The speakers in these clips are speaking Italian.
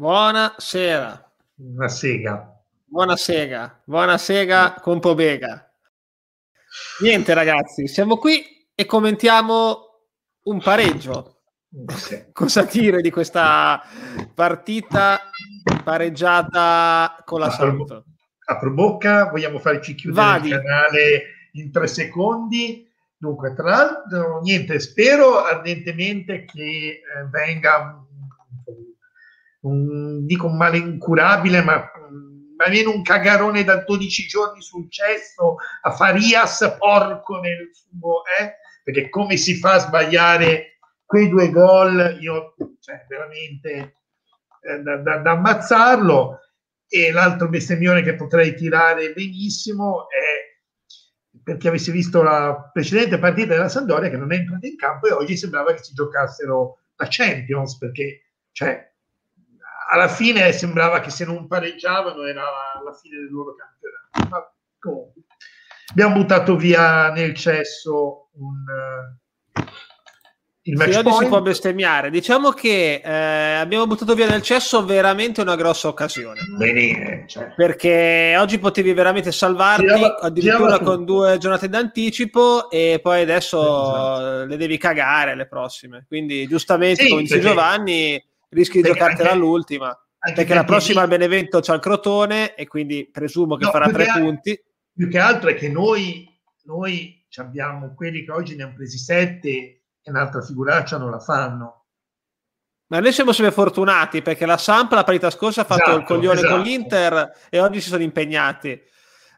Buonasera. Buonasera. Buonasera. Buonasera con Pobega. Niente ragazzi, siamo qui e commentiamo un pareggio. Sì. Cosa dire di questa partita pareggiata con la Santo? Apro bocca, vogliamo farci chiudere Vadi. il canale in tre secondi. Dunque, tra l'altro, niente, spero ardentemente che eh, venga un, dico un male incurabile, ma almeno un cagarone da 12 giorni sul cesso a Farias porco nel suo, eh? perché come si fa a sbagliare quei due gol, io cioè, veramente eh, da, da, da, ammazzarlo. E l'altro bestemmione che potrei tirare benissimo è perché avessi visto la precedente partita della Sandoria che non è entrata in campo e oggi sembrava che si giocassero la Champions perché cioè, alla fine sembrava che se non pareggiavano era la fine del loro campionato. Ma comunque, abbiamo buttato via nel cesso un, uh, il match sì, oggi si può bestemmiare. Diciamo che eh, abbiamo buttato via nel cesso veramente una grossa occasione. Benine, cioè. Perché oggi potevi veramente salvarti tirava, addirittura con due giornate d'anticipo e poi adesso esatto. le devi cagare le prossime. Quindi giustamente, sì, come dice Giovanni rischi di giocartela all'ultima. Perché, perché la prossima al Benevento c'ha il Crotone e quindi presumo che no, farà tre punti. Più che altro è che noi, noi abbiamo quelli che oggi ne hanno presi sette e un'altra figuraccia non la fanno. Ma noi siamo sempre fortunati perché la Samp la partita scorsa ha fatto esatto, il coglione esatto. con l'Inter e oggi si sono impegnati.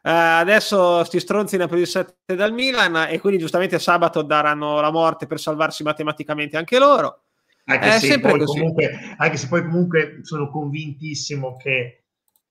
Uh, adesso sti stronzi ne hanno presi 7 dal Milan e quindi giustamente sabato daranno la morte per salvarsi matematicamente anche loro. Anche, se poi, comunque, anche se poi comunque sono convintissimo che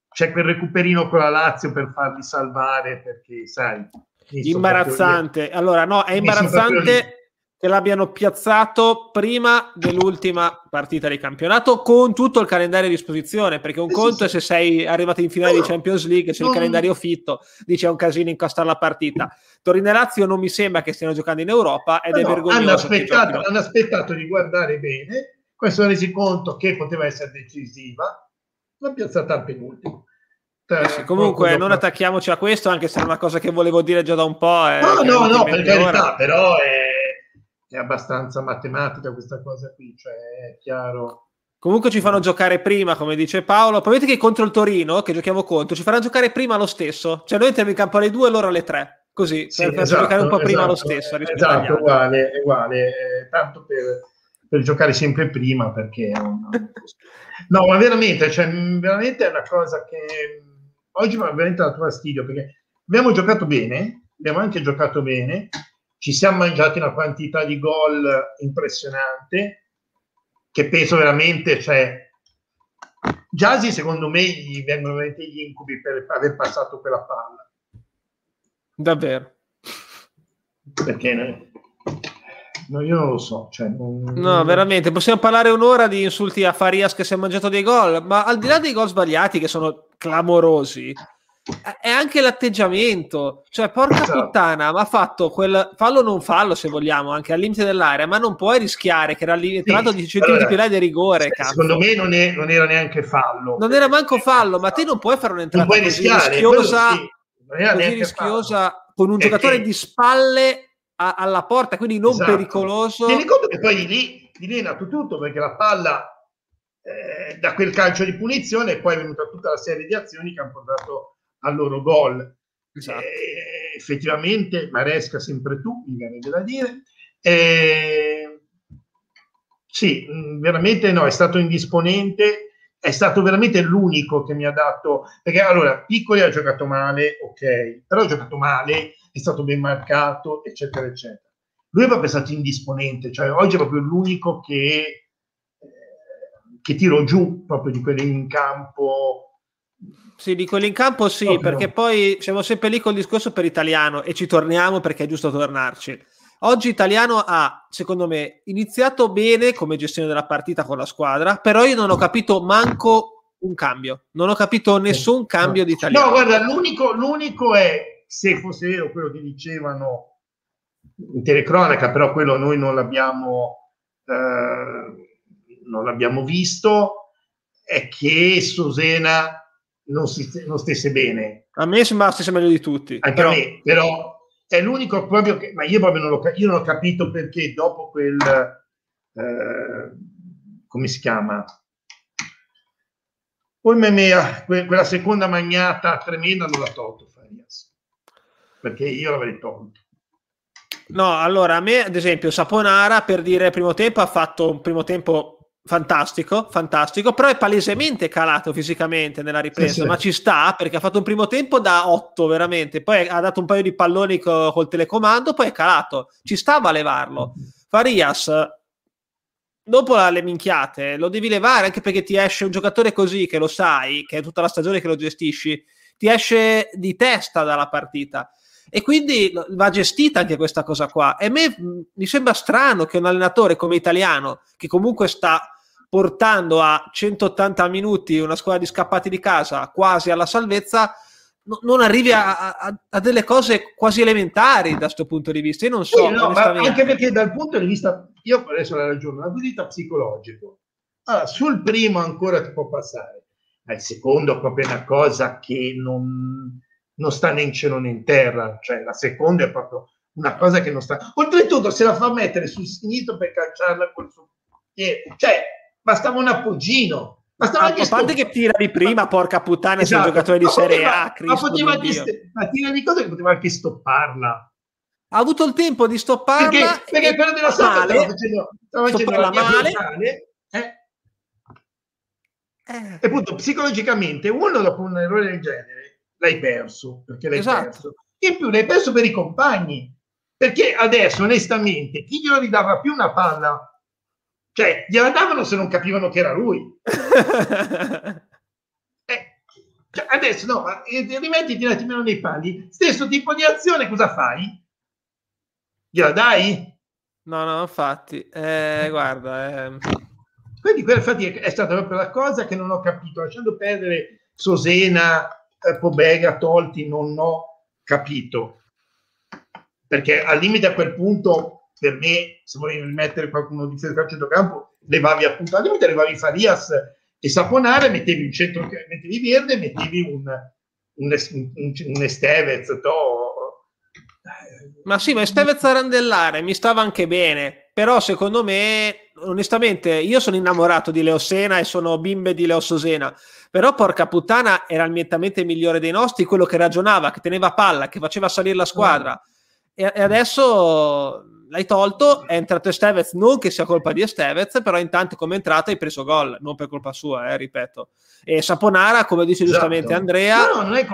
c'è quel recuperino con la Lazio per farli salvare perché sai imbarazzante. Allora no è imbarazzante che l'abbiano piazzato prima dell'ultima partita di campionato con tutto il calendario a disposizione perché un eh, conto sì, è se sei arrivato in finale di Champions League se il calendario fitto dice è un casino incastare la partita. Torino e Lazio non mi sembra che stiano giocando in Europa ed no, è vergognoso hanno aspettato, hanno aspettato di guardare bene poi sono resi conto che poteva essere decisiva l'ha piazzata al penultimo eh sì, comunque non attacchiamoci a questo anche se è una cosa che volevo dire già da un po' eh, no no no per carità però è è abbastanza matematica questa cosa qui, cioè è chiaro. Comunque ci fanno giocare prima, come dice Paolo. Probabilmente che contro il Torino, che giochiamo contro, ci faranno giocare prima lo stesso. Cioè noi entriamo in campo alle due e loro alle tre. Così, sì, per, esatto, giocare un po' prima lo esatto, stesso. Esatto, uguale, uguale. Eh, tanto per, per, giocare sempre prima, perché... no, ma veramente, cioè, veramente è una cosa che oggi mi ha veramente dato fastidio, perché abbiamo giocato bene, abbiamo anche giocato bene, ci siamo mangiati una quantità di gol impressionante che penso veramente, cioè, Giasi secondo me gli vengono veramente gli incubi per aver passato quella palla. Davvero? Perché no, io non lo so. Cioè, non... No, veramente, possiamo parlare un'ora di insulti a Farias che si è mangiato dei gol, ma al di là dei gol sbagliati che sono clamorosi, è anche l'atteggiamento, cioè porca esatto. puttana, ma ha fatto quel fallo non fallo se vogliamo, anche al limite dell'area, ma non puoi rischiare che era lì, tra l'altro 10 cm allora, più là di rigore. Secondo me non, è, non, era neanche fallo. Non era manco fallo, ma te non puoi fare un'entrata così rischiare, rischiosa, sì, così rischiosa con un perché... giocatore di spalle a, alla porta, quindi non esatto. pericoloso. Tieni conto che poi di lì, di lì è nato tutto perché la palla eh, da quel calcio di punizione poi è venuta tutta la serie di azioni che hanno portato al loro gol. Esatto. Eh, effettivamente, Maresca sempre tu, mi viene da dire. Eh, sì, mm, veramente no, è stato indisponente, è stato veramente l'unico che mi ha dato, perché allora Piccoli ha giocato male, ok, però ha giocato male, è stato ben marcato, eccetera, eccetera. Lui è proprio stato indisponente, cioè oggi è proprio l'unico che, eh, che tiro giù proprio di quelli in campo sì, di quelli in campo sì, oh, perché no. poi siamo sempre lì col discorso per italiano e ci torniamo perché è giusto tornarci. Oggi Italiano ha, secondo me, iniziato bene come gestione della partita con la squadra, però io non ho capito manco un cambio, non ho capito nessun cambio di Italiano. No, guarda, l'unico, l'unico è, se fosse vero quello che dicevano in telecronaca, però quello noi non l'abbiamo, eh, non l'abbiamo visto, è che Sosena non, si, non stesse bene. A me sembra stesse meglio di tutti. Anche però... a me, però è l'unico proprio che, ma io proprio non, l'ho, io non ho capito perché dopo quel, eh, come si chiama? Poi mea, quella seconda magnata tremenda non l'ha tolto Farias, perché io l'avrei tolto. No, allora a me, ad esempio, Saponara per dire primo tempo ha fatto un primo tempo fantastico, fantastico, però è palesemente calato fisicamente nella ripresa, sì, sì. ma ci sta perché ha fatto un primo tempo da 8 veramente, poi ha dato un paio di palloni co- col telecomando, poi è calato, ci stava a levarlo. Farias, dopo le minchiate, lo devi levare anche perché ti esce un giocatore così che lo sai, che è tutta la stagione che lo gestisci, ti esce di testa dalla partita. E quindi va gestita anche questa cosa qua. E a me mi sembra strano che un allenatore come italiano, che comunque sta portando a 180 minuti una squadra di scappati di casa quasi alla salvezza, no, non arrivi a, a, a, delle cose quasi elementari da questo punto di vista. Io non so. Sì, no, anche perché dal punto di vista, io adesso la ragione, dal punto di vista psicologico, allora, sul primo ancora ti può passare, ma il secondo è proprio una cosa che non non sta né in cielo né in terra, cioè la seconda è proprio una cosa che non sta. Oltretutto, se la fa mettere sul sinistro per calciarla col suo piede, cioè bastava un appoggino. Bastava a, a parte che tira di prima, porca puttana, esatto. sei un giocatore di ma Serie poteva, A. Cristo ma, poteva anche st- ma tira di cose che poteva anche stopparla. Ha avuto il tempo di stopparla. Perché, perché quello della Santa stava facendo, stava facendo la male. eh? Eh. E appunto, psicologicamente, uno dopo un errore del genere l'hai perso, perché l'hai esatto. perso. In più l'hai perso per i compagni, perché adesso onestamente chi glielo ridava più una palla? Cioè, gliela davano se non capivano che era lui. eh, cioè, adesso no, ma eh, rimettiti un attimino nei panni, stesso tipo di azione, cosa fai? Gliela dai? No, no, infatti, eh, guarda... Eh... Quindi quella infatti è stata proprio la cosa che non ho capito, lasciando perdere Sosena, Pobega tolti non ho capito. Perché al limite a quel punto per me se volevi mettere qualcuno di centrocampo levavi appunto al limite levavi Farias e Saponare mettevi un centro mettevi Verde mettevi un, un, un, un Estevez to, ma sì, ma Estevez a randellare mi stava anche bene, però secondo me, onestamente, io sono innamorato di Leo Sena e sono bimbe di Leo Sosena, però porca puttana era ambientalmente migliore dei nostri, quello che ragionava, che teneva palla, che faceva salire la squadra. E, e adesso l'hai tolto, è entrato Estevez, non che sia colpa di Estevez, però intanto come è entrato hai preso gol, non per colpa sua, eh, ripeto. E Saponara, come dice esatto. giustamente Andrea, no, no, è...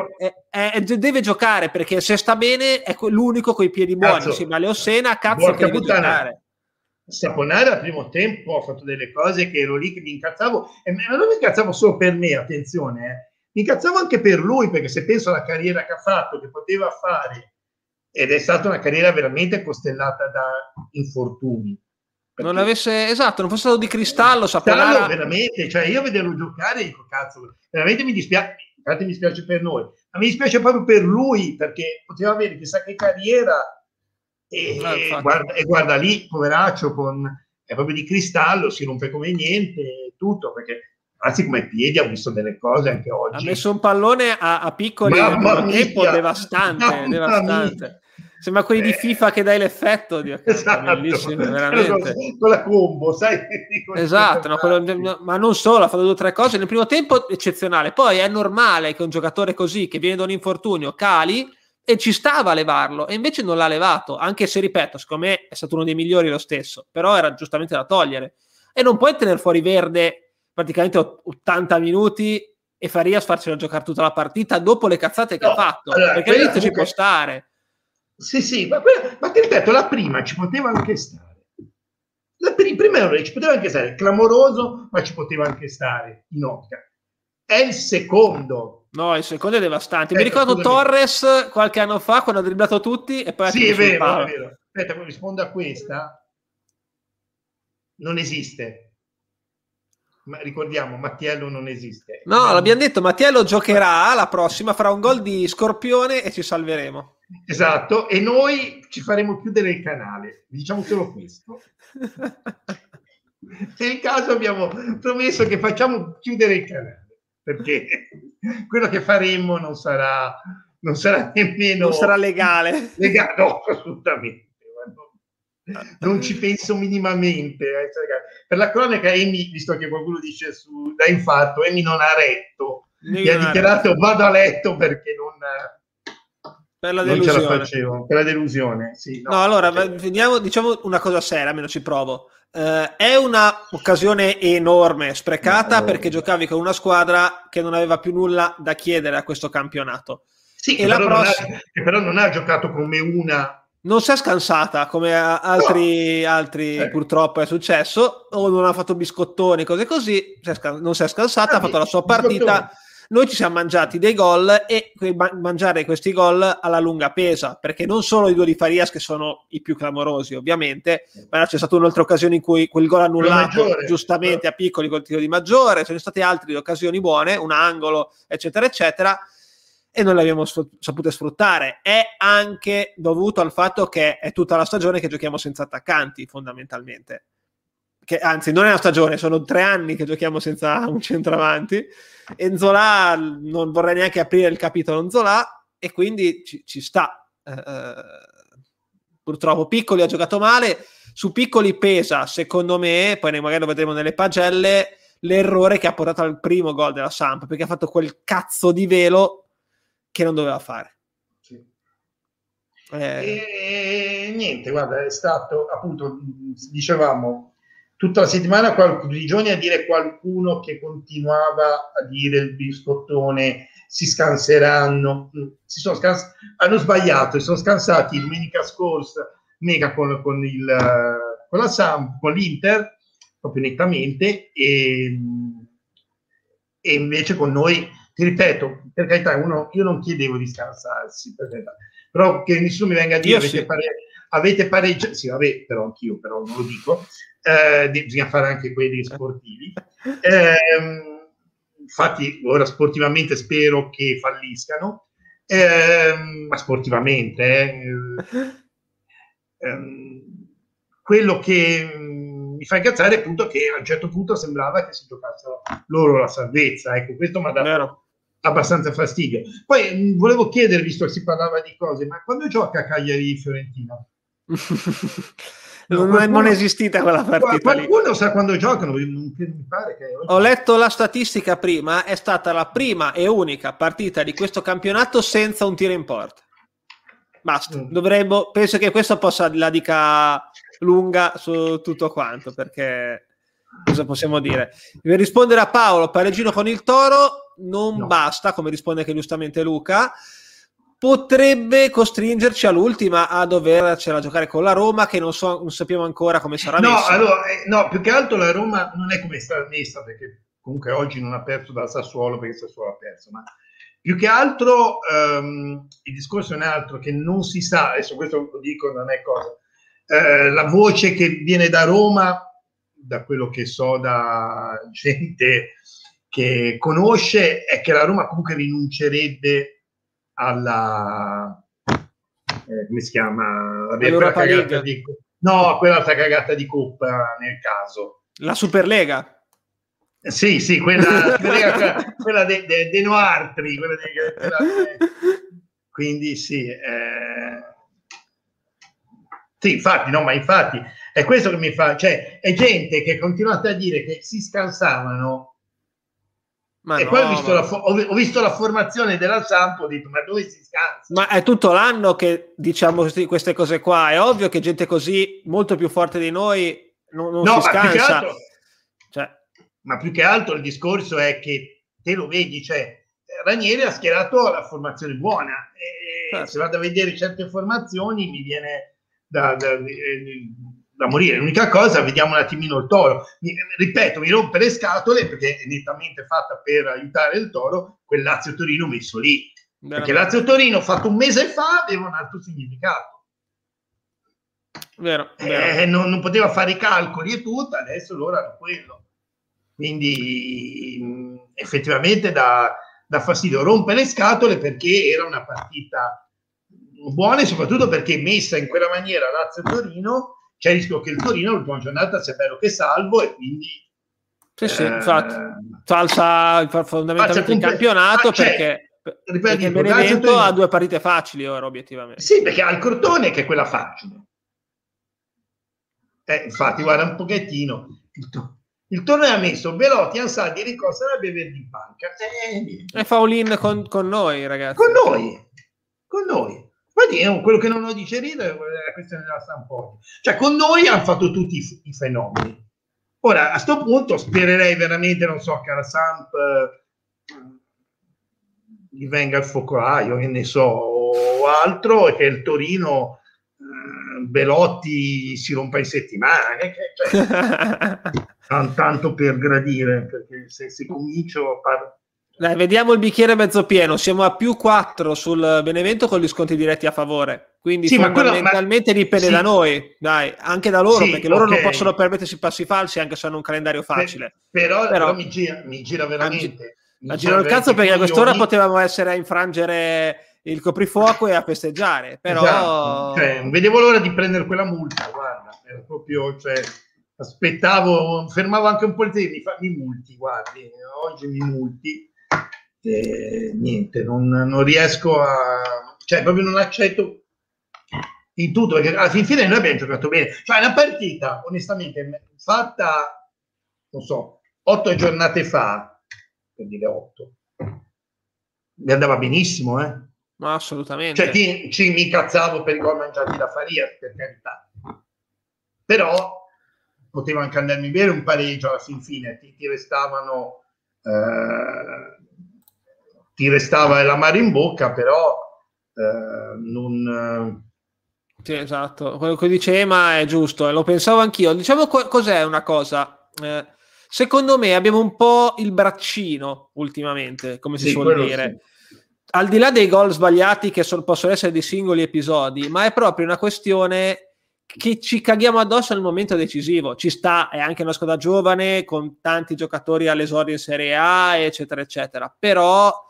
È, è, deve giocare perché se sta bene è l'unico con i piedi buoni, cazzo. insieme a Leosena, cazzo che deve puttana. giocare. Saponara al primo tempo ha fatto delle cose che ero lì che mi incazzavo, e non mi incazzavo solo per me, attenzione, eh. mi incazzavo anche per lui, perché se penso alla carriera che ha fatto, che poteva fare, ed è stata una carriera veramente costellata da infortuni. Non avesse, esatto, non fosse stato di cristallo, Saponara... veramente, cioè io vederlo giocare dico, cazzo, veramente mi dispiace, infatti mi dispiace per noi, ma mi dispiace proprio per lui, perché poteva avere chissà che carriera e, ah, guarda, e guarda, lì, poveraccio, con, è proprio di cristallo, si rompe come niente, tutto, perché anzi come piedi ha visto delle cose anche oggi. Ha messo un pallone a, a piccoli tempo devastante, devastante. Sembra quelli di eh. FIFA che dai l'effetto di esatto. bellissimo, veramente. Con la combo, sai? Esatto, no, quello, ma non solo, ha fatto due o tre cose. Nel primo tempo eccezionale, poi è normale che un giocatore così, che viene da un infortunio, cali e ci stava a levarlo, e invece non l'ha levato, anche se, ripeto, secondo me è stato uno dei migliori lo stesso, però era giustamente da togliere. E non puoi tenere fuori Verde praticamente 80 minuti e Farias farcelo giocare tutta la partita dopo le cazzate che no, ha fatto, allora, perché all'inizio ci può stare sì, sì, ma, ma ti ripeto, la prima ci poteva anche stare. La pr- prima ore ci poteva anche stare, clamoroso, ma ci poteva anche stare in occhia. È il secondo. No, il secondo è devastante. Mi ricordo scusami. Torres qualche anno fa quando ha dribblato tutti e poi Sì, è vero, è vero. Aspetta, rispondo a questa. Non esiste. Ma ricordiamo, Mattiello non esiste. No, l'abbiamo detto, Mattiello giocherà la prossima, farà un gol di Scorpione e ci salveremo. Esatto, e noi ci faremo chiudere il canale, diciamo solo questo. Nel caso abbiamo promesso che facciamo chiudere il canale, perché quello che faremo non sarà, non sarà nemmeno... Non sarà legale. legale no, assolutamente. Non ci penso minimamente. Eh. Per la cronaca, Amy, visto che qualcuno dice su, da infarto, Amy non ha retto. Mi ha dichiarato vado a letto perché non per la delusione. Non ce la facevo, per la delusione, sì. No, no allora, vediamo, diciamo una cosa seria, almeno ci provo. Uh, è un'occasione enorme, sprecata, no, perché giocavi con una squadra che non aveva più nulla da chiedere a questo campionato. Sì, e però, prossima... ha, che però non ha giocato come una non si è scansata come altri, no. altri eh. purtroppo è successo o non ha fatto biscottoni cose così non si è scansata ah, ha fatto la sua partita noi ci siamo mangiati dei gol e mangiare questi gol alla lunga pesa, perché non solo i due di Farias che sono i più clamorosi ovviamente, ma c'è stata un'altra occasione in cui quel gol annullato giustamente a piccoli col tiro di maggiore, sono state altre occasioni buone, un angolo, eccetera, eccetera, e non le abbiamo sapute sfruttare. È anche dovuto al fatto che è tutta la stagione che giochiamo senza attaccanti, fondamentalmente. Che, anzi, non è una stagione, sono tre anni che giochiamo senza un centravanti Enzola non vorrei neanche aprire il capitolo Enzola e quindi ci, ci sta. Eh, purtroppo Piccoli ha giocato male, su Piccoli pesa, secondo me, poi magari lo vedremo nelle pagelle, l'errore che ha portato al primo gol della Samp, perché ha fatto quel cazzo di velo che non doveva fare. Eh. E, niente, guarda, è stato appunto, dicevamo, tutta la settimana bisogna dire qualcuno che continuava a dire il biscottone si scanseranno mm, si sono scans- hanno sbagliato si sono scansati domenica scorsa mega con, con, il, con la Sam con l'Inter proprio nettamente e, e invece con noi ti ripeto per carità uno, io non chiedevo di scansarsi però che nessuno mi venga a dire avete, sì. pare, avete pareggiato sì vabbè però anch'io però non lo dico eh, bisogna fare anche quelli sportivi. Eh, infatti, ora sportivamente spero che falliscano, eh, ma sportivamente. Eh, ehm, quello che mm, mi fa incazzare è appunto che a un certo punto sembrava che si giocassero loro la salvezza. Ecco, questo mi ha dato Vero. abbastanza fastidio. Poi mh, mm, volevo chiedere, visto che si parlava di cose, ma quando gioca Cagliari Non, qualcuno, non, è esistita quella partita. Qualcuno lì. sa quando giocano, mi pare che Ho letto la statistica prima, è stata la prima e unica partita di questo campionato senza un tiro in porta. Basta, mm. dovremmo, penso che questo possa la dica lunga su tutto quanto, perché cosa possiamo dire? Per rispondere a Paolo, pareggino con il Toro non no. basta, come risponde anche giustamente Luca potrebbe costringerci all'ultima a dovercela giocare con la Roma che non, so, non sappiamo ancora come sarà no, messa. Allora, eh, no, più che altro la Roma non è come sta messa perché comunque oggi non ha perso dal Sassuolo perché il Sassuolo ha perso, ma più che altro um, il discorso è un altro che non si sa, adesso questo lo dico, non è cosa, uh, la voce che viene da Roma, da quello che so da gente che conosce, è che la Roma comunque rinuncerebbe alla eh, come si chiama? Vabbè, quella cagata di, no, quella cagata di Coppa nel caso. La Superlega. Sì, sì, quella, quella, quella dei de, de Noartri, quella de, quella quindi sì, eh... sì, infatti, no, ma infatti è questo che mi fa, cioè è gente che continuate a dire che si scansavano ma e no, poi ho visto, ma... la, ho visto, la, formazione della Sampo, ho detto ma dove si scansa? Ma è tutto l'anno che diciamo queste cose qua, è ovvio che gente così molto più forte di noi non, non no, si scansa. Altro, cioè... Ma più che altro il discorso è che te lo vedi, cioè Ranieri ha schierato la formazione buona e certo. se vado a vedere certe formazioni mi viene da, da, da da morire. L'unica cosa, vediamo un attimino il toro. Mi, ripeto, mi rompe le scatole perché è nettamente fatta per aiutare il toro quel Lazio Torino messo lì. Beh, perché Lazio Torino fatto un mese fa aveva un altro significato. Vero, vero. Eh, non, non, poteva fare i calcoli e tutto, adesso loro hanno quello. Quindi mh, effettivamente da, da fastidio, rompe le scatole perché era una partita buona e soprattutto perché messa in quella maniera Lazio Torino c'è il rischio che il Torino l'ultima giornata sia bello che salvo e quindi sì, sì, eh, infatti, falsa fondamentalmente il campionato ah, perché, ripeto, perché Benevento ha due partite facili ora obiettivamente. Sì, perché ha il Crotone che è quella facile. Eh, infatti, guarda un pochettino. Il, to- il torneo ha messo Velotti, Ansaldi, Ricosta e Beverdi in panca. Eh, e fa all con, con, noi, ragazzi. Con noi. Con noi. Guardi, quello che non lo dice ridere è la questione della Stamponi. Cioè, con noi hanno fatto tutti i, i fenomeni. Ora, a questo punto, spererei veramente, non so, che alla Samp eh, gli venga il focolaio, che ne so, o altro, e che il Torino eh, Belotti si rompa in settimana. Che, cioè, tanto per gradire, perché se, se comincio a parlare dai, vediamo il bicchiere mezzo pieno. Siamo a più 4 sul Benevento con gli sconti diretti a favore. Quindi sì, fondamentalmente quello, ma... dipende sì. da noi, dai, anche da loro, sì, perché loro okay. non possono permettersi passi falsi anche se hanno un calendario facile. però, però, però mi, gira, mi, gira, veramente. Mi gira il cazzo perché a quest'ora potevamo essere a infrangere il coprifuoco e a festeggiare. Però esatto. cioè, non vedevo l'ora di prendere quella multa, guarda, era proprio, cioè, aspettavo, fermavo anche un po' il tempo, mi, fa, mi multi, guardi, oggi mi multi eh, niente, non, non, riesco a... cioè proprio non accetto in tutto, perché alla fin fine noi abbiamo giocato bene. Cioè una partita, onestamente, fatta, non so, otto giornate fa, per dire otto, mi andava benissimo, eh? Ma assolutamente. Cioè, ti, ci, mi incazzavo per i gol mangiati da Faria, per carità. Però poteva anche andarmi bene un pareggio alla fin fine, ti, ti restavano eh, ti restava l'amaro in bocca, però eh, non... Sì, esatto, quello che dice Ema è giusto, eh, lo pensavo anch'io. Diciamo co- cos'è una cosa? Eh, secondo me abbiamo un po' il braccino ultimamente, come si sì, suol dire. Sì. Al di là dei gol sbagliati che so- possono essere di singoli episodi, ma è proprio una questione che ci caghiamo addosso nel momento decisivo. Ci sta, è anche una squadra giovane con tanti giocatori all'esordio in Serie A, eccetera, eccetera. Però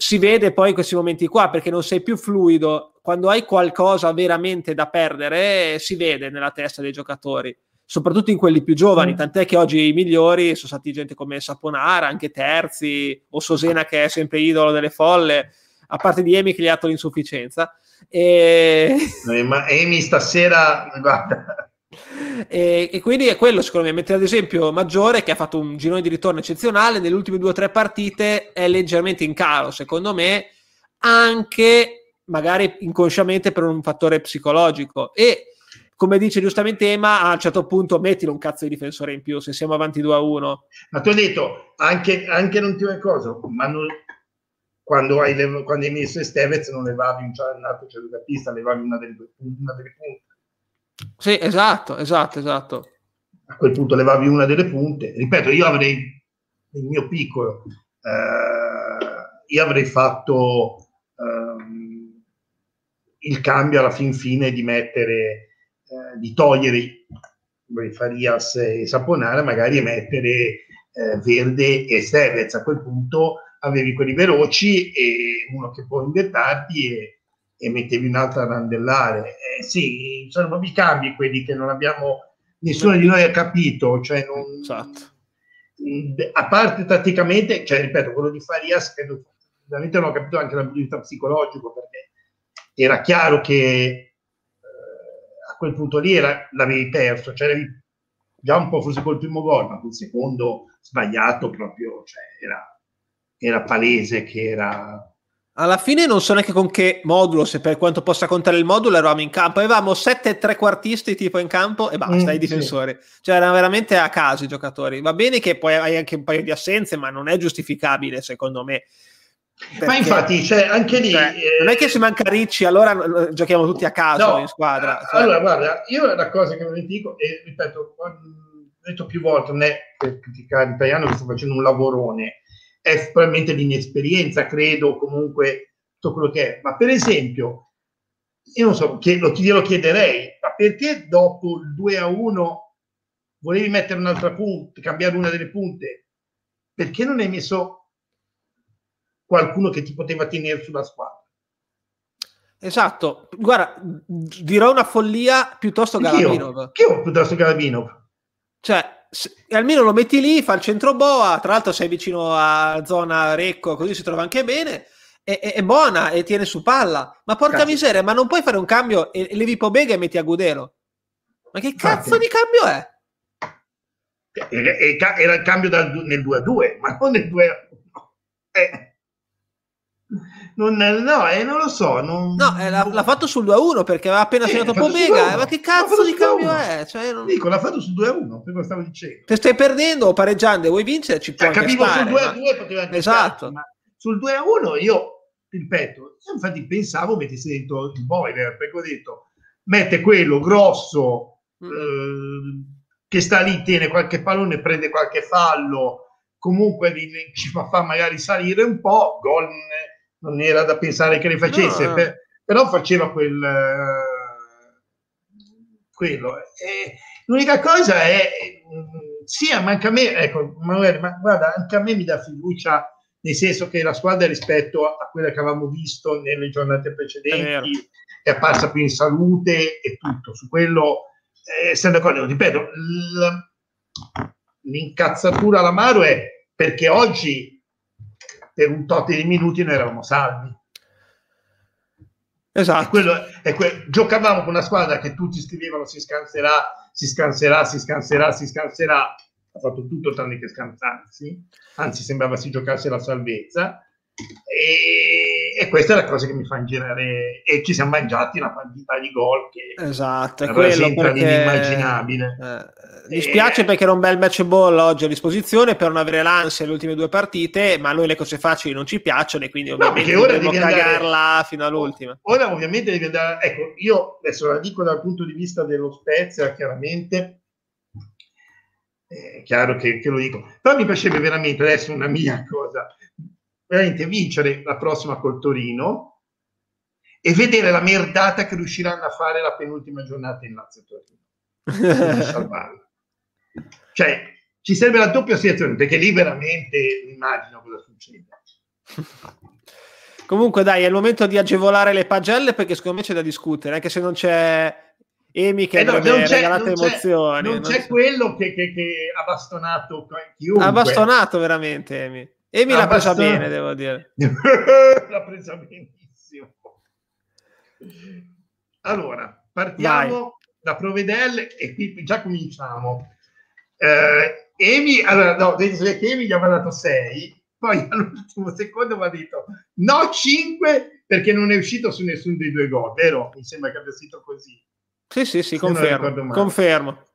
si vede poi in questi momenti qua perché non sei più fluido. Quando hai qualcosa veramente da perdere, si vede nella testa dei giocatori, soprattutto in quelli più giovani. Mm. Tant'è che oggi i migliori sono stati gente come Saponara, anche Terzi, o Sosena che è sempre idolo delle folle, a parte di Emi che gli ha dato l'insufficienza. E... ma Emi stasera, guarda, e, e, quindi è quello secondo me, mentre ad esempio Maggiore che ha fatto un girone di ritorno eccezionale, nelle ultime due o tre partite è leggermente in calo, secondo me, anche magari inconsciamente per un fattore psicologico. E come dice giustamente Ema, a un certo punto mettilo un cazzo di difensore in più se siamo avanti 2 a 1. Ma ti ho detto, anche, anche l'ultima cosa, ma non, quando, hai, quando hai messo Estevez non levavi un centrocampista, levavi una delle, una delle punte sì, esatto, esatto, esatto. A quel punto levavi una delle punte. Ripeto, io avrei, nel mio piccolo, eh, io avrei fatto ehm, il cambio alla fin fine di mettere, eh, di togliere Farias e Saponara, magari mettere eh, Verde e Stevez. A quel punto avevi quelli veloci e uno che può invertarti e e mettevi un'altra randellare. Eh, sì, sono proprio i cambi quelli che non abbiamo, nessuno di noi ha capito. Cioè non, esatto. A parte tatticamente, cioè, ripeto, quello di Farias, credo, veramente non ho capito anche dal punto di vista psicologico, perché era chiaro che eh, a quel punto lì era, l'avevi perso, cioè avevi già un po' forse col primo gol, ma col secondo sbagliato proprio, cioè, era, era palese che era alla fine non so neanche con che modulo, se per quanto possa contare il modulo, eravamo in campo. Avevamo sette trequartisti tipo in campo e basta, mm, i difensori. Sì. Cioè erano veramente a caso i giocatori. Va bene che poi hai anche un paio di assenze, ma non è giustificabile secondo me. Perché, ma infatti, cioè, anche lì... Cioè, eh, non è che se manca Ricci, allora giochiamo tutti a caso no, in squadra. Cioè. Allora, guarda, io la cosa che vi dico, e ripeto, ho detto più volte, non è per criticare l'italiano che sto facendo un lavorone, è probabilmente l'inesperienza, credo, comunque tutto quello che è. Ma per esempio, io non so, lo, glielo chiederei, ma perché dopo il 2 a 1 volevi mettere un'altra punta, cambiare una delle punte? Perché non hai messo qualcuno che ti poteva tenere sulla squadra? Esatto, guarda, dirò una follia piuttosto Galabinov. Che ho piuttosto Galabinov? Cioè, almeno lo metti lì, fa il centro boa, tra l'altro sei vicino a zona Recco, così si trova anche bene, è, è, è buona e tiene su palla. Ma porca cazzo. miseria, ma non puoi fare un cambio e, e levi Pobega e metti a Gudelo? Ma che cazzo Infatti. di cambio è? Era il cambio dal, nel 2 a 2, ma non nel 2 a 1. Eh non, no, eh, non lo so. Non... No, eh, l'ha, l'ha, fatto sul 2-1 perché aveva appena eh, segnato Pomega. Ma che cazzo di cambio è? Cioè, non... Dico, l'ha fatto sul 2-1, quello stavo dicendo. Se stai perdendo o pareggiando e vuoi vincere, ci puoi cioè, capivo stare, sul 2-2 ma... poteva anche Esatto. Stare, ma sul 2-1 io, ripeto, infatti pensavo mettessi dentro il boiler, perché ho detto, mette quello grosso mm. eh, che sta lì, tiene qualche pallone, prende qualche fallo, comunque ci fa, fa magari salire un po', gol non era da pensare che le facesse, no, no. Per, però faceva quel, quello. E l'unica cosa è, sì, ma anche a me, ecco, Manuele, ma guarda, anche a me mi dà fiducia, nel senso che la squadra rispetto a quella che avevamo visto nelle giornate precedenti è, apparsa più in salute e tutto, su quello eh, siamo d'accordo, ripeto, l'incazzatura all'amaro è perché oggi per un tot di minuti noi eravamo salvi. Esatto. Quello, que- giocavamo con una squadra che tutti scrivevano si scanserà, si scanserà, si scanserà, si scanserà. Ha fatto tutto tranne che scansarsi, anzi sembrava si giocasse la salvezza. E, e, questa è la cosa che mi fa girare e ci siamo mangiati una quantità di gol che esatto, è quello inimmaginabile. eh, mi spiace e... perché era un bel match ball oggi a disposizione per non avere l'ansia le ultime due partite ma a noi le cose facili non ci piacciono e quindi ovviamente no, dobbiamo cagarla andare... fino all'ultima. Ora ovviamente devi andare ecco io adesso la dico dal punto di vista dello Spezia chiaramente. È chiaro che, che lo dico. Però mi piacerebbe veramente adesso una mia cosa veramente vincere la prossima col Torino e vedere la merdata che riusciranno a fare la penultima giornata in Lazio Torino. cioè, ci serve la doppia situazione perché lì veramente immagino cosa succede. Comunque, dai, è il momento di agevolare le pagelle perché secondo me c'è da discutere, anche se non c'è Emi che eh no, avrebbe regalato non emozioni. Non, non c'è, c'è, quello che, che, che, ha bastonato chiunque. Ha bastonato veramente Emi. Emi l'ha presa bene, devo dire. l'ha presa benissimo. Allora, partiamo Vai. da Provedelle e qui già cominciamo. Eh, Emi, allora, no, penso che Emi gli aveva dato 6, poi all'ultimo secondo mi ha detto no 5 perché non è uscito su nessuno dei due gol, vero? Mi sembra che abbia scritto così. Sì, sì, sì, confermo. confermo.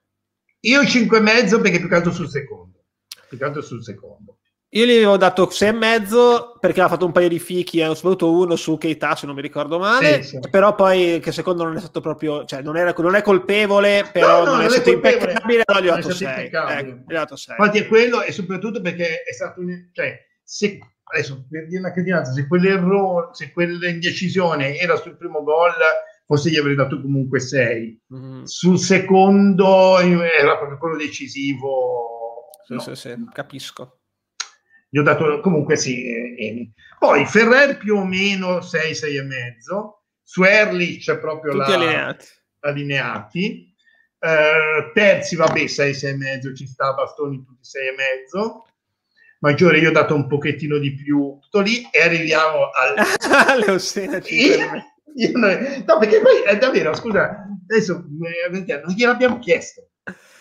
Io 5,5 perché più che altro sul secondo. Più che altro sul secondo. Io gli avevo dato 6,5 perché ha fatto un paio di fichi, eh, soprattutto uno su Keita se non mi ricordo male, sì, sì. però poi che secondo non è stato proprio, cioè non, era, non è colpevole, però no, no, non, è stato impeccabile, allora gli ho dato 6. Ecco, Infatti è quello e soprattutto perché è stato, un, cioè, se, adesso per dire una cretinata, se quell'errore, se quell'indecisione era sul primo gol, forse gli avrei dato comunque 6. Mm-hmm. Sul secondo era proprio quello decisivo. Sì, no. sì, sì, capisco gli ho dato comunque sì, Emi. Poi Ferrer più o meno 6, 6 e mezzo, su Erlich proprio Tutti la, allineati. allineati. Uh, terzi, vabbè, 6, 6 e mezzo, ci sta, Bastoni tutti 6 e mezzo. Maggiore io ho dato un pochettino di più, tutto lì e arriviamo al... Le ossena io, non... No, perché poi è davvero, scusa, adesso eh, non gliel'abbiamo chiesto.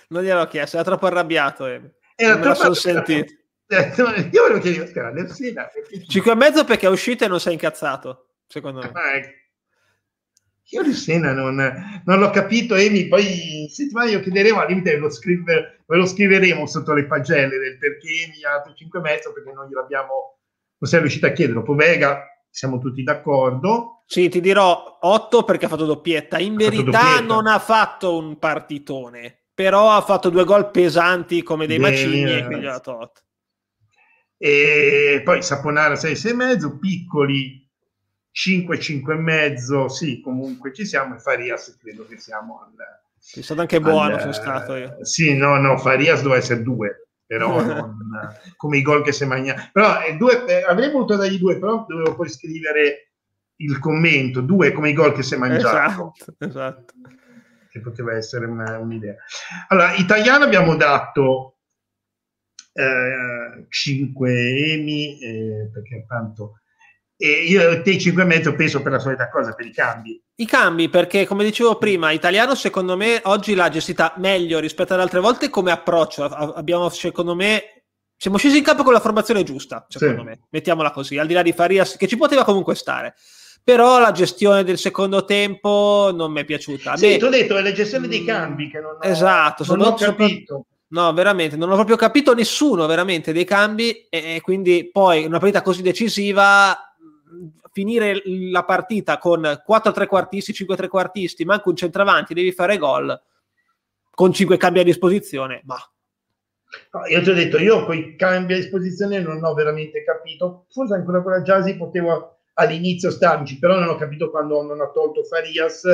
Non gliel'ho chiesto, era troppo arrabbiato. Eh. Era non troppo... sentito. Io volevo chiedere Oscar, l'Ersina... 5 e mezzo perché è uscita e non sei incazzato, secondo me. Ecco. Io di Sena non, non, l'ho capito, Emi, poi settimana io chiederemo, al limite lo, scrive, ve lo scriveremo sotto le pagelle del perché Emi ha dato 5 e mezzo, perché non gliel'abbiamo, non siamo riusciti a chiedere. Dopo Vega siamo tutti d'accordo. Sì, ti dirò 8 perché ha fatto doppietta. In ha verità doppietta. non ha fatto un partitone, però ha fatto due gol pesanti come dei Bene, macigni e quindi ha dato 8 e poi Saponara 6, 6 e mezzo, piccoli 5, 5 e mezzo, sì, comunque ci siamo, e Farias credo che siamo al... È stato anche buono, al, sono stato io. Sì, no, no, Farias doveva essere 2, però non, come i gol che si mangia. Però eh, due, eh, avrei voluto dargli due, però dovevo poi scrivere il commento, due come i gol che si è mangiato. Esatto, esatto. Che poteva essere una, un'idea. Allora, italiano abbiamo dato eh, 5 Emi, eh, perché tanto... E io te 5 e mezzo penso per la solita cosa, per i cambi. I cambi, perché come dicevo prima, italiano secondo me oggi l'ha gestita meglio rispetto ad altre volte come approccio. Abbiamo secondo me siamo scesi in campo con la formazione giusta, secondo sì. me, mettiamola così, al di là di Farias, che ci poteva comunque stare. Però la gestione del secondo tempo non mi è piaciuta. A sì, me... tu hai detto, è la gestione dei cambi che non ho, esatto, non ho capito. No, veramente, non ho proprio capito nessuno veramente dei cambi e, e quindi poi una partita così decisiva finire la partita con 4 trequartisti, 5 trequartisti, manco un centravanti, devi fare gol con 5 cambi a disposizione, ma io ti ho detto, io quei cambi a disposizione non ho veramente capito. Forse ancora con la Jasi potevo all'inizio starci, però non ho capito quando non ha tolto Farias,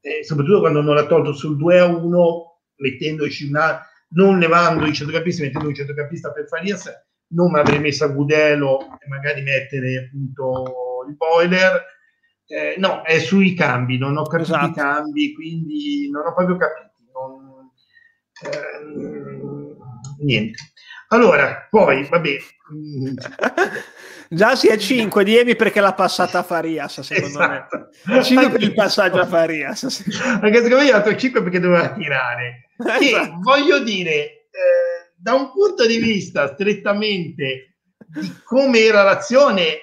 eh, soprattutto quando non l'ha tolto sul 2 a 1, mettendoci una, non levando i centrocampisti, mettendo un centrocampista per Farias, non mi avrei messo a Gudelo e magari mettere appunto il boiler. Eh, no, è sui cambi, non ho capito esatto. i cambi, quindi non ho proprio capito. Non, eh, niente. Allora, poi, vabbè. Già si è 5 di Emi perché l'ha passata a Farias, secondo esatto. me. 5 per il passaggio a Farias. Anche secondo me gli dato 5 perché doveva tirare. Esatto. E voglio dire, eh, da un punto di vista strettamente di come era l'azione,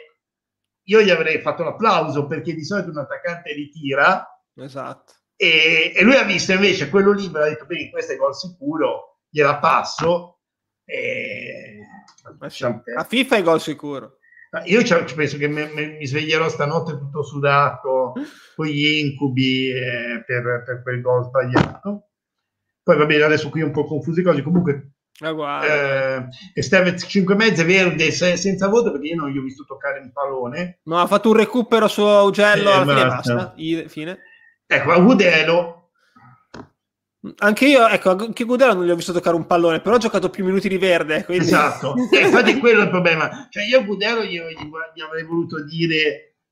io gli avrei fatto l'applauso perché di solito un attaccante ritira. Esatto. E, e lui ha visto invece quello libero, ha detto, bene, questo è gol sicuro, gliela passo. E... A FIFA è gol sicuro. Io ci penso che mi sveglierò stanotte tutto sudato, con gli incubi eh, per, per, quel gol sbagliato. Poi va bene, adesso qui un po' confusi cose. Comunque, ah, eh, Estevez 5 mezze verde se, senza voto perché io non gli ho visto toccare il pallone. No, ha fatto un recupero su Augello eh, alla fine basta. I, fine. Ecco, a Udelo anche io, ecco, anche Gudelo non gli ho visto toccare un pallone, però ha giocato più minuti di verde. Quindi... Esatto, e infatti quello è il problema. Cioè io a Gudelo gli, gli, avrei voluto dire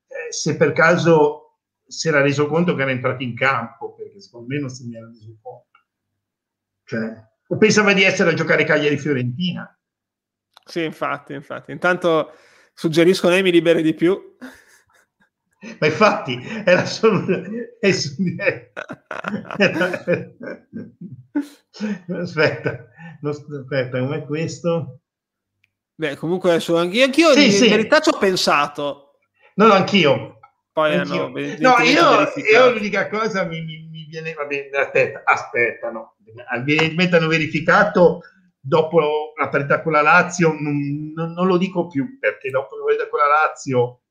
eh, se per caso si era reso conto che era entrato in campo, perché secondo me non se ne era reso conto. Cioè, o pensava di essere a giocare Cagliari Fiorentina. Sì, infatti, infatti. Intanto suggeriscono Emi liberi di più. Ma infatti era solo... aspetta, aspetta, com'è questo? Beh, comunque adesso anch'io, anch'io sì, in sì. verità ci ho pensato. No, no, anch'io. Poi anch'io. No, no io, io, l'unica cosa mi, mi viene... Va bene, aspetta, aspetta, no. Evidentemente hanno verificato dopo la parità con la Lazio, non, non, non lo dico più, perché dopo la parità con la Lazio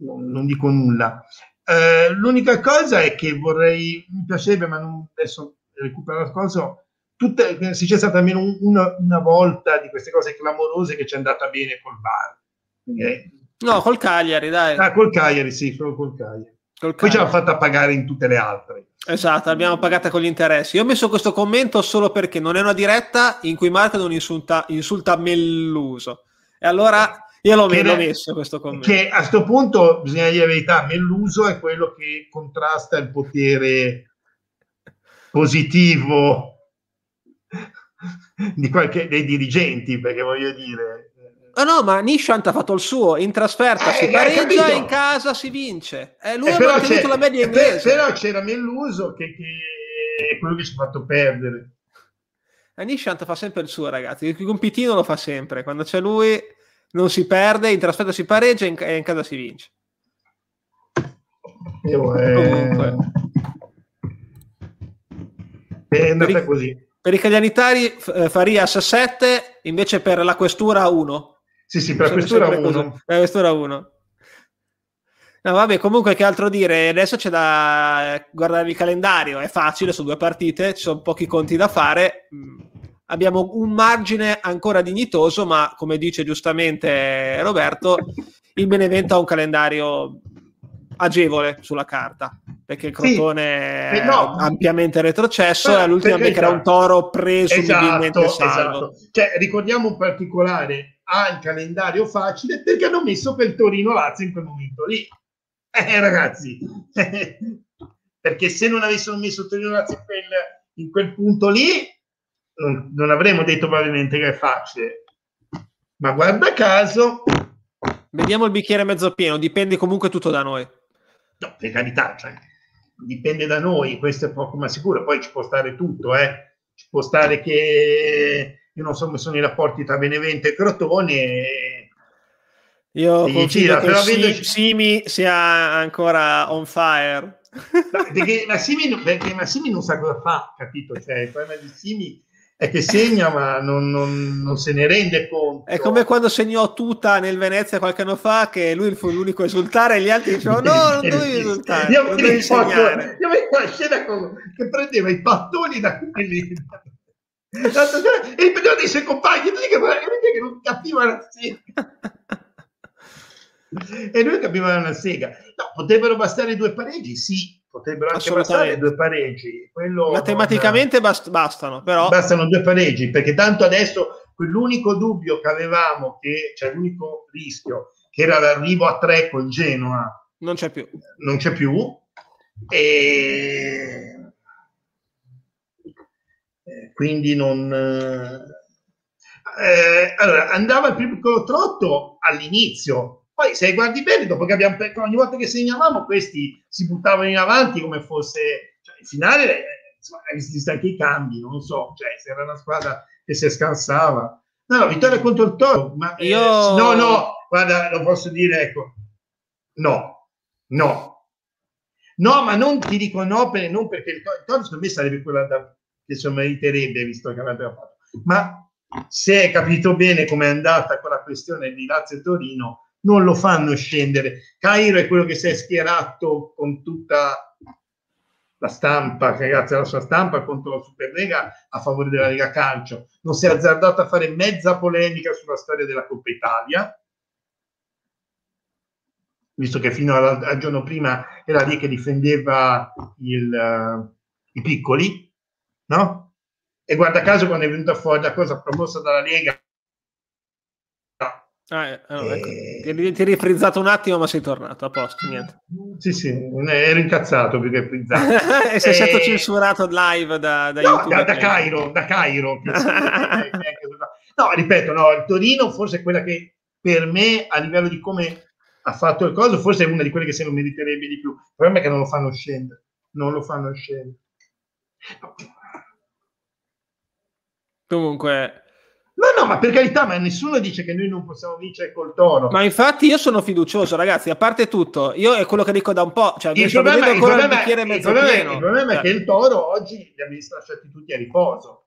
non, non dico nulla. Eh, l'unica cosa è che vorrei, mi piacerebbe, ma non, adesso recupero la cosa, tutte, se c'è stata almeno una, una, volta di queste cose clamorose che ci è andata bene col bar. Eh, no, col Cagliari, dai. Ah, col Cagliari, sì, solo col Cagliari. Col Poi ce l'ha fatta pagare in tutte le altre. Esatto, l'abbiamo pagata con gli interessi. Io ho messo questo commento solo perché non è una diretta in cui Marco non insulta, insulta Melluso. E allora io l'ho, l'ho messo questo commento. Che a questo punto bisogna dire la verità: Melluso è quello che contrasta il potere positivo di qualche, dei dirigenti, perché voglio dire. Ah no, ma Nishant ha fatto il suo, in trasferta eh, si pareggia, in casa si vince. Eh, lui eh, ha mantenuto la media inglese. Però c'era Melluso che, che è quello che ci ha fatto perdere. Eh, Nishant fa sempre il suo, ragazzi. Il compitino lo fa sempre. Quando c'è lui non si perde, in trasferta si pareggia e in, in casa si vince. Io, eh... È andata per così. Per i caglianitari eh, Farias 7, invece per la questura 1. Sì, sì, per questura 1. Per questura 1. No, vabbè, comunque che altro dire? Adesso c'è da guardare il calendario, è facile, sono due partite, ci sono pochi conti da fare. Mm, abbiamo un margine ancora dignitoso, ma come dice giustamente Roberto, il Benevento ha un calendario agevole sulla carta perché il Crotone sì, è no, ampiamente retrocesso e all'ultima beccherà un toro presumibilmente esatto, salvo. Esatto. Cioè, ricordiamo un particolare ha il calendario facile perché hanno messo per Torino Lazio in quel momento lì Eh, ragazzi, perché se non avessero messo Torino Lazio in quel, in quel punto lì, non, non, avremmo detto probabilmente che è facile. Ma guarda caso... Vediamo il bicchiere mezzo pieno, dipende comunque tutto da noi. No, per carità, cioè, dipende da noi, questo è poco ma sicuro, poi ci può stare tutto, eh. Ci può stare che io non so come sono i rapporti tra Benevento e Crotone. Io confido che Simi, Simi sia ancora on fire. perché Massimi, perché Massimi non sa cosa fa, capito? Cioè, il problema di Simi è che segna ma non, non, non, se ne rende conto. È come quando segnò Tuta nel Venezia qualche anno fa che lui fu l'unico a esultare e gli altri dicevano no, non dovevi esultare, io. Io vedo la scena con, che prendeva i pattoni da quelli e il prendeva dei suoi compagni che, che non capiva la sega. e lui capiva una sega. No, potrebbero bastare due pareggi? Sì, potrebbero anche bastare due pareggi. Quello Matematicamente non... bast- bastano, però. Bastano due pareggi, perché tanto adesso quell'unico dubbio che avevamo, che cioè l'unico rischio, che era l'arrivo a tre con Genoa, non c'è più. Non c'è più. E quindi non... Eh, allora, andava il piccolo trotto all'inizio, poi se guardi bene, dopo che abbiamo ogni volta che segnavamo, questi si buttavano in avanti come fosse cioè, il finale, eh, insomma, hai visto anche i cambi, non so, cioè, se era una squadra che si scansava. No, no, vittoria contro il Toro, ma eh, io eh, no, no, guarda, lo posso dire, ecco, no, no. No, ma non ti dico no, per, non perché il Toro, secondo me sarebbe quella da, che se meriterebbe visto che aveva fatto. Ma se hai capito bene com'è andata quella questione di Lazio e Torino, non lo fanno scendere. Cairo è quello che si è schierato con tutta la stampa, grazie alla sua stampa, contro la Superlega a favore della Lega Calcio. Non si è azzardato a fare mezza polemica sulla storia della Coppa Italia, visto che fino al, giorno prima era lì che difendeva il, uh, i piccoli, no? E guarda caso quando è venuta fuori la cosa promossa dalla Lega. Ah, eh, oh, ecco. ti, ti eri frizzato un attimo, ma sei tornato a posto. Niente. Sì, sì, ero incazzato perché è frizzato. e sei e... stato censurato live da, da no, YouTube? Da, da Cairo, da Cairo. no, ripeto, no, il Torino forse è quella che per me, a livello di come ha fatto il coso, forse è una di quelle che se lo meriterebbe di più. Il problema è che non lo fanno scendere. Non lo fanno scendere. Comunque... No, no, ma per carità, ma nessuno dice che noi non possiamo vincere col toro. Ma infatti io sono fiducioso, ragazzi, a parte tutto, io è quello che dico da un po', cioè il problema, il problema, il, problema, il problema è che il toro oggi li ha visti lasciati tutti a riposo.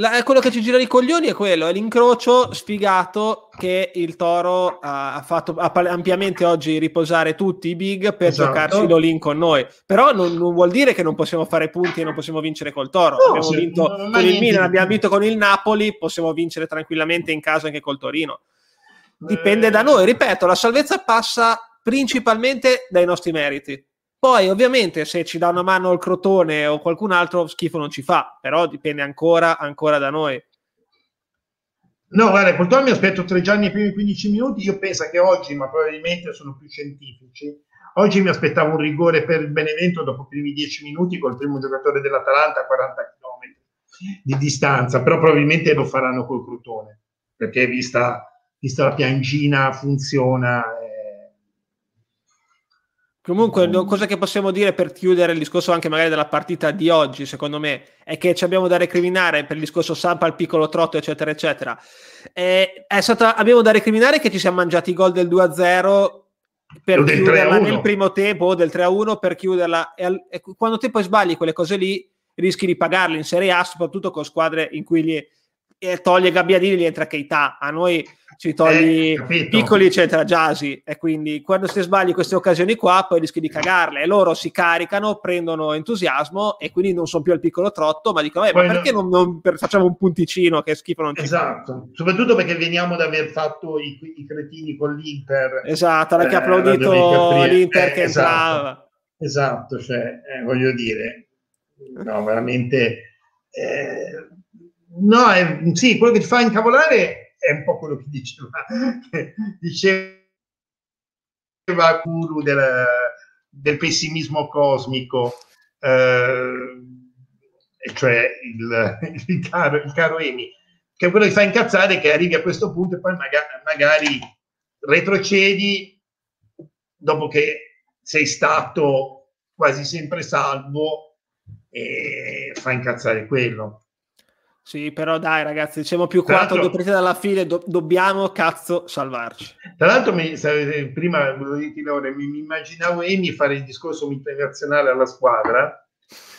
La, quello che ci gira i coglioni è quello, è l'incrocio sfigato che il Toro ha, fatto ha ampiamente oggi riposare tutti i big per esatto. giocarsi l'all-in con noi. Però non, non, vuol dire che non possiamo fare punti e non possiamo vincere col Toro. No, abbiamo vinto con il Milan, abbiamo vinto con il Napoli, possiamo vincere tranquillamente in casa anche col Torino. Dipende eh... da noi, ripeto, la salvezza passa principalmente dai nostri meriti. Poi, ovviamente, se ci dà una mano il Crotone o qualcun altro, schifo non ci fa, però dipende ancora, ancora da noi. No, guarda, purtroppo mi aspetto tre giorni ai primi 15 minuti. Io penso che oggi, ma probabilmente sono più scientifici. Oggi mi aspettavo un rigore per il Benevento dopo i primi 10 minuti col primo giocatore dell'Atalanta a 40 km di distanza, però probabilmente lo faranno col Crotone, perché vista, vista la piangina funziona. Comunque, cosa che possiamo dire per chiudere il discorso anche magari della partita di oggi, secondo me, è che ci abbiamo da recriminare per il discorso Sampa al piccolo trotto, eccetera, eccetera. È, è stata, abbiamo da recriminare che ci siamo mangiati i gol del 2-0 per chiuderla nel primo tempo o del 3-1 per chiuderla. E, e, quando te poi sbagli quelle cose lì, rischi di pagarle in Serie A, soprattutto con squadre in cui gli, eh, toglie Gabbiadini e gli entra Keita. A noi ci togli eh, piccoli eccetera Jasi e quindi quando si sbagli queste occasioni qua poi rischi di cagarle. E loro si caricano prendono entusiasmo e quindi non sono più al piccolo trotto ma dicono eh, ma perché non, non per, facciamo un punticino che schifo non ci esatto. Soprattutto perché veniamo ad aver fatto i, i cretini con l'Inter. Esatto che ha applaudito eh, l'Inter che esatto, entrava. Esatto cioè eh, voglio dire no veramente eh, no è, sì quello che ti fa incavolare è un po' quello che diceva, che diceva Kuru del, del pessimismo cosmico, eh, cioè il, il, caro, il caro Emi, che quello che fa incazzare è che arrivi a questo punto e poi magari, magari retrocedi dopo che sei stato quasi sempre salvo e fa incazzare quello. Sì, però dai ragazzi, siamo più quattro, due partite dalla fine, do- dobbiamo cazzo salvarci. Tra l'altro, mi, prima mi, mi immaginavo Emi fare il discorso internazionale alla squadra,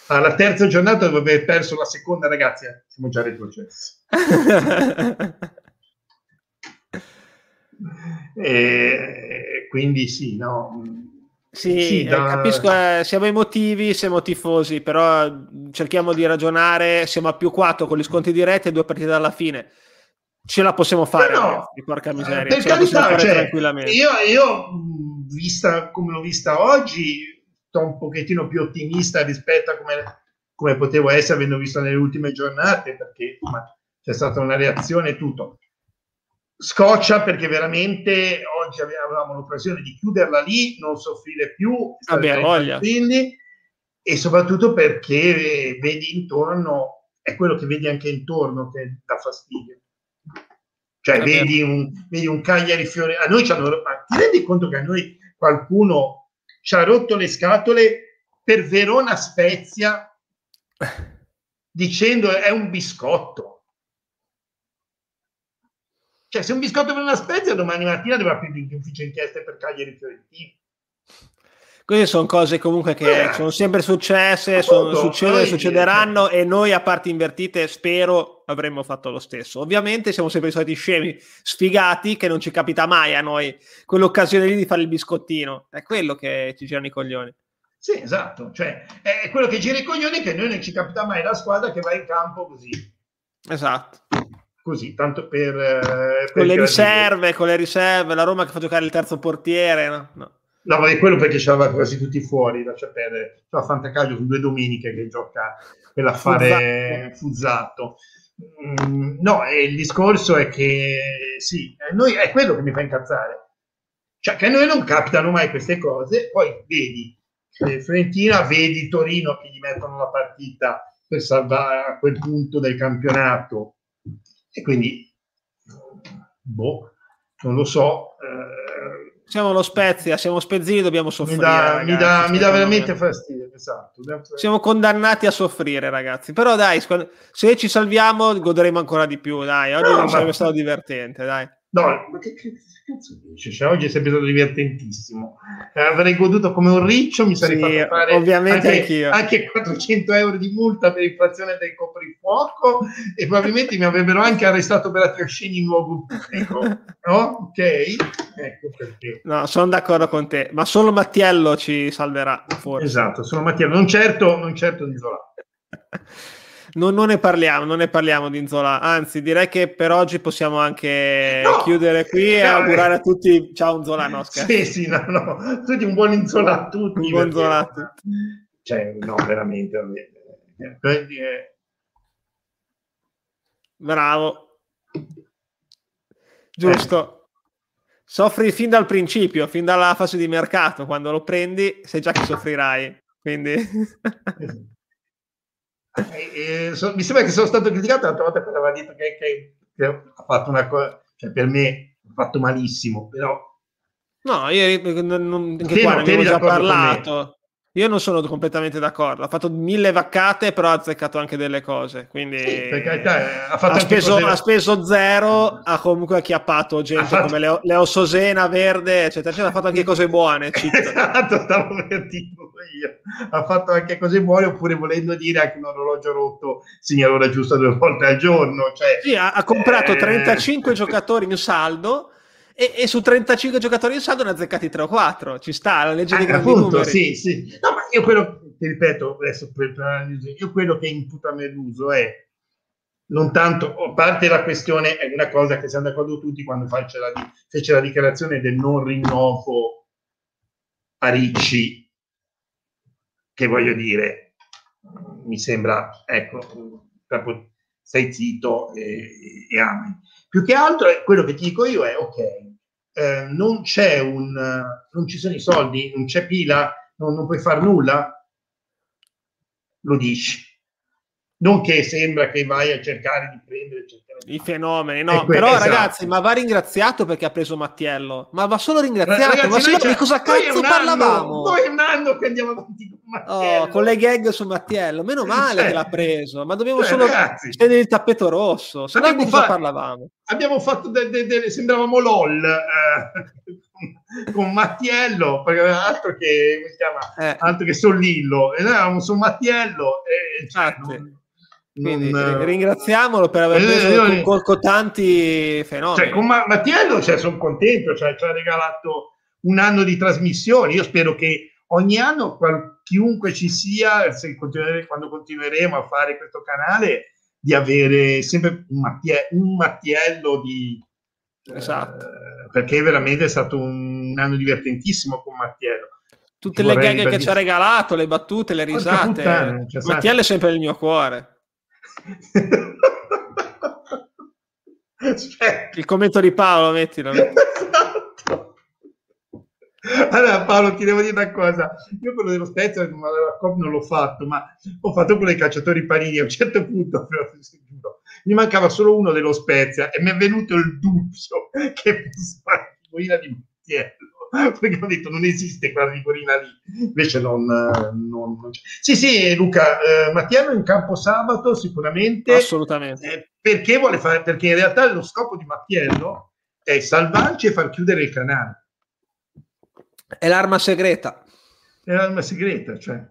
alla terza giornata dopo aver perso la seconda, ragazzi, eh, siamo già retrocessi. e, quindi sì, no sì, sì da... capisco, eh, siamo emotivi, siamo tifosi, però cerchiamo di ragionare, siamo a più 4 con gli sconti diretti e due partite dalla fine. Ce la possiamo fare, no, ragazzi, porca miseria. Per carità, cioè, tranquillamente. Io, io, vista come l'ho vista oggi, sto un pochettino più ottimista rispetto a come, come potevo essere avendo visto nelle ultime giornate, perché insomma, c'è stata una reazione e tutto scoccia perché veramente oggi avevamo l'occasione di chiuderla lì, non soffrire più, quindi, e soprattutto perché vedi intorno, è quello che vedi anche intorno che dà fastidio. Cioè, vedi un, vedi un, Cagliari Fiore. A noi ci hanno, ti rendi conto che a noi qualcuno ci ha rotto le scatole per Verona Spezia dicendo è un biscotto cioè, se un biscotto per una spezia, domani mattina dovrà aprire ufficio inchieste per Cagliari Fiorentino. Queste sono cose comunque che eh, sono sempre successe, sono, succedono e succederanno cioè. e noi a parti invertite spero avremmo fatto lo stesso. Ovviamente siamo sempre i soliti scemi sfigati che non ci capita mai a noi quell'occasione lì di fare il biscottino. È quello che ci girano i coglioni. Sì, esatto. Cioè, è quello che gira i coglioni che noi non ci capita mai la squadra che va in campo così. Esatto così, tanto per... Eh, per con le riserve, con le riserve, la Roma che fa giocare il terzo portiere, no? no. No, ma è quello perché ce l'aveva quasi tutti fuori, lascia perdere. C'è la Fantacaglio con due domeniche che gioca quell'affare fuzzato. Mm, no, il discorso è che sì, noi, è quello che mi fa incazzare. Cioè, che a noi non capitano mai queste cose, poi vedi eh, Fiorentina, vedi Torino che gli mettono la partita per salvare a quel punto del campionato e quindi, boh, non lo so. Eh, siamo lo Spezia, siamo spezzini, dobbiamo soffrire. Mi dà, ragazzi, mi dà, mi dà veramente me. fastidio, esatto. Siamo condannati a soffrire, ragazzi. Però dai, se ci salviamo goderemo ancora di più, dai. Oggi no, non sarebbe stato divertente, dai. No, ma che, che cazzo dice? Cioè, oggi è sempre stato divertentissimo. Eh, avrei goduto come un riccio, mi sarei sì, fatto fare ovviamente anche, anche, 400 euro di multa per infrazione del coprifuoco e probabilmente mi avrebbero anche arrestato per attrascini in luogo pubblico. No? Ok? Ecco perché. No, sono d'accordo con te, ma solo Mattiello ci salverà, forse. Esatto, solo Mattiello, non certo, non certo di Zola. Non, non, ne parliamo, non ne parliamo di Inzola, anzi direi che per oggi possiamo anche no, chiudere qui e augurare a tutti ciao Inzola, no Sì, sì, no, no, tutti un buon Inzola a tutti. Un buon Inzola a tutti. Cioè, no, veramente. veramente. Bravo. Giusto. Eh. Soffri fin dal principio, fin dalla fase di mercato, quando lo prendi sai già che soffrirai. Quindi... Eh, eh, so, mi sembra che sono stato criticato l'altra volta per aver detto che, che, che, ha fatto una cosa, cioè per me ha fatto malissimo, però... No, io non, anche qua ne abbiamo già parlato. Io non sono completamente d'accordo. Ha fatto mille vaccate, però ha azzeccato anche delle cose. Quindi sì, carità, ha, ha, speso, ha, speso, zero, ha comunque acchiappato gente fatto... come Leo, Leo, Sosena, Verde, eccetera, eccetera. Ha fatto anche cose buone. esatto, stavo per dire io. Ha fatto anche cose buone, oppure volendo dire anche un orologio rotto, segna l'ora giusta due volte al giorno. Cioè, sì, ha, ha comprato eh... 35 giocatori in saldo e, e, su 35 giocatori in saldo ne ha azzeccati 3 o 4. Ci sta la legge dei eh, grandi appunto, numeri. Sì, sì. No, ma io quello, ti ripeto, adesso per, io quello che imputa a Meduso è non tanto, a parte la questione, è una cosa che siamo d'accordo tutti quando fece la, fece la dichiarazione del non rinnovo a Ricci, che voglio dire, mi sembra, ecco, stai zitto e, e ami. Più che altro è quello che ti dico io è ok, eh, non c'è un non ci sono i soldi, non c'è pila non, non puoi fare nulla? Lo dici. Non che sembra che vai a cercare di prendere i fenomeni, no, que- però esatto. ragazzi, ma va ringraziato perché ha preso Mattiello, ma va solo ringraziato, ragazzi, ma solo di cosa cazzo parlavamo? Poi è un anno che andiamo avanti con Mattiello. Oh, con le gag su Mattiello, meno male cioè, che l'ha preso, ma dobbiamo cioè, solo stendere il tappeto rosso, se no di cosa parlavamo? Abbiamo fatto, de- de- de- sembravamo LOL eh, con Mattiello, perché altro che, come si chiama? Eh. altro che Sollillo, e noi eravamo su Mattiello e cioè, non, quindi non, ringraziamolo per aver preso eh, con, con, tanti fenomeni. Cioè, con Mattiello cioè, sono contento, cioè, ci ha regalato un anno di trasmissioni. Io spero che ogni anno qual, chiunque ci sia, continuere, quando continueremo a fare questo canale, di avere sempre un, Mattie, un Mattiello di... Esatto. Eh, perché veramente è stato un, un anno divertentissimo con Mattiello tutte le gag che ci ha regalato, le battute, le risate. Puttana, cioè, Mattiello è sempre nel mio cuore. Il commento di Paolo, mettilo. Esatto. Allora Paolo ti devo dire una cosa, io quello dello Spezia non l'ho fatto, ma ho fatto quello dei calciatori parini, a un certo punto mi mancava solo uno dello Spezia e mi è venuto il dubbio che fosse la di Mattiello perché ho detto non esiste quella figurina lì, invece non, non, non c'è. Sì, sì, Luca, eh, Mattiano in campo sabato sicuramente. Assolutamente. Eh, perché vuole fare? Perché in realtà lo scopo di Mattiello è salvarci e far chiudere il canale. È l'arma segreta. È l'arma segreta, cioè.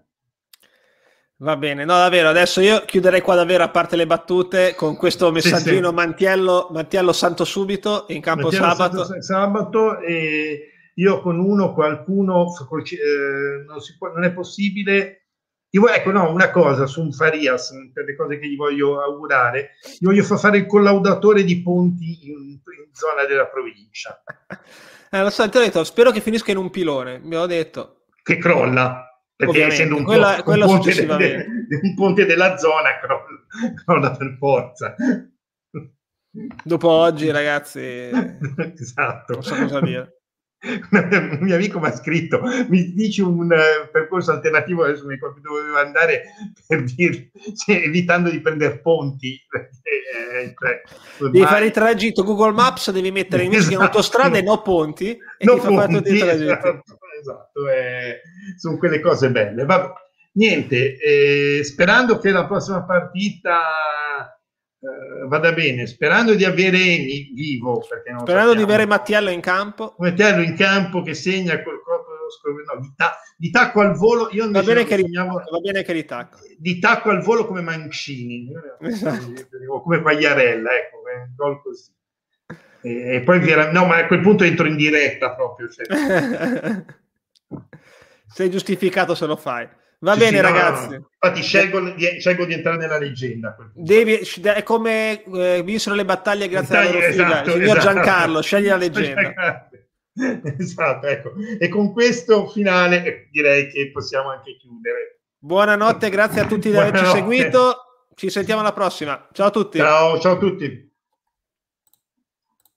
Va bene, no davvero, adesso io chiuderei qua davvero a parte le battute con questo messaggino sì, sì. Mantiello, Mantiello Santo subito in campo Mantiello sabato. Santo, sabato e io con uno, qualcuno, eh, non, può, non, è possibile. Io, ecco, no, una cosa su un Farias, per le cose che gli voglio augurare, gli voglio far fare il collaudatore di ponti in, in zona della provincia. Eh, lo so, ti ho detto, spero che finisca in un pilone, mi ho detto. Che crolla, perché essendo un, quella, po- un, ponte de, de, un, ponte della zona, crolla, crolla per forza. Dopo oggi, ragazzi, esatto. non so cosa dire. Un mio amico mi ha scritto mi dici un uh, percorso alternativo adesso mi ricordo dove dovevo andare per dire cioè, evitando di prendere ponti eh, cioè, devi fare il tragitto Google Maps devi mettere in esatto. autostrade no ponti e no ti fa fare tutti i tragitti esatto, esatto eh, sono quelle cose belle Vabbè. niente eh, sperando che la prossima partita Uh, vada bene, sperando di avere Emi vivo. sperando sappiamo. di avere Mattiello in campo. Mattiello in campo che segna col corpo no, di, ta- di, tacco al volo. Io va, bene che segnavo, va bene che di tacco. Di tacco al volo come Mancini, esatto. come Quagliarella, ecco, un gol così. E, e poi via, no, ma a quel punto entro in diretta proprio. Cioè. Sei giustificato se lo fai. Va sì, bene, sì, ragazzi. No, infatti, scelgo di, scelgo di, entrare nella leggenda. Devi, è come eh, vinsero le battaglie grazie alla loro esatto, signor esatto. Giancarlo. Scegli la leggenda. esatto, ecco. E con questo finale direi che possiamo anche chiudere. Buonanotte, grazie a tutti di averci seguito. Ci sentiamo alla prossima. Ciao a tutti. Ciao, ciao a tutti.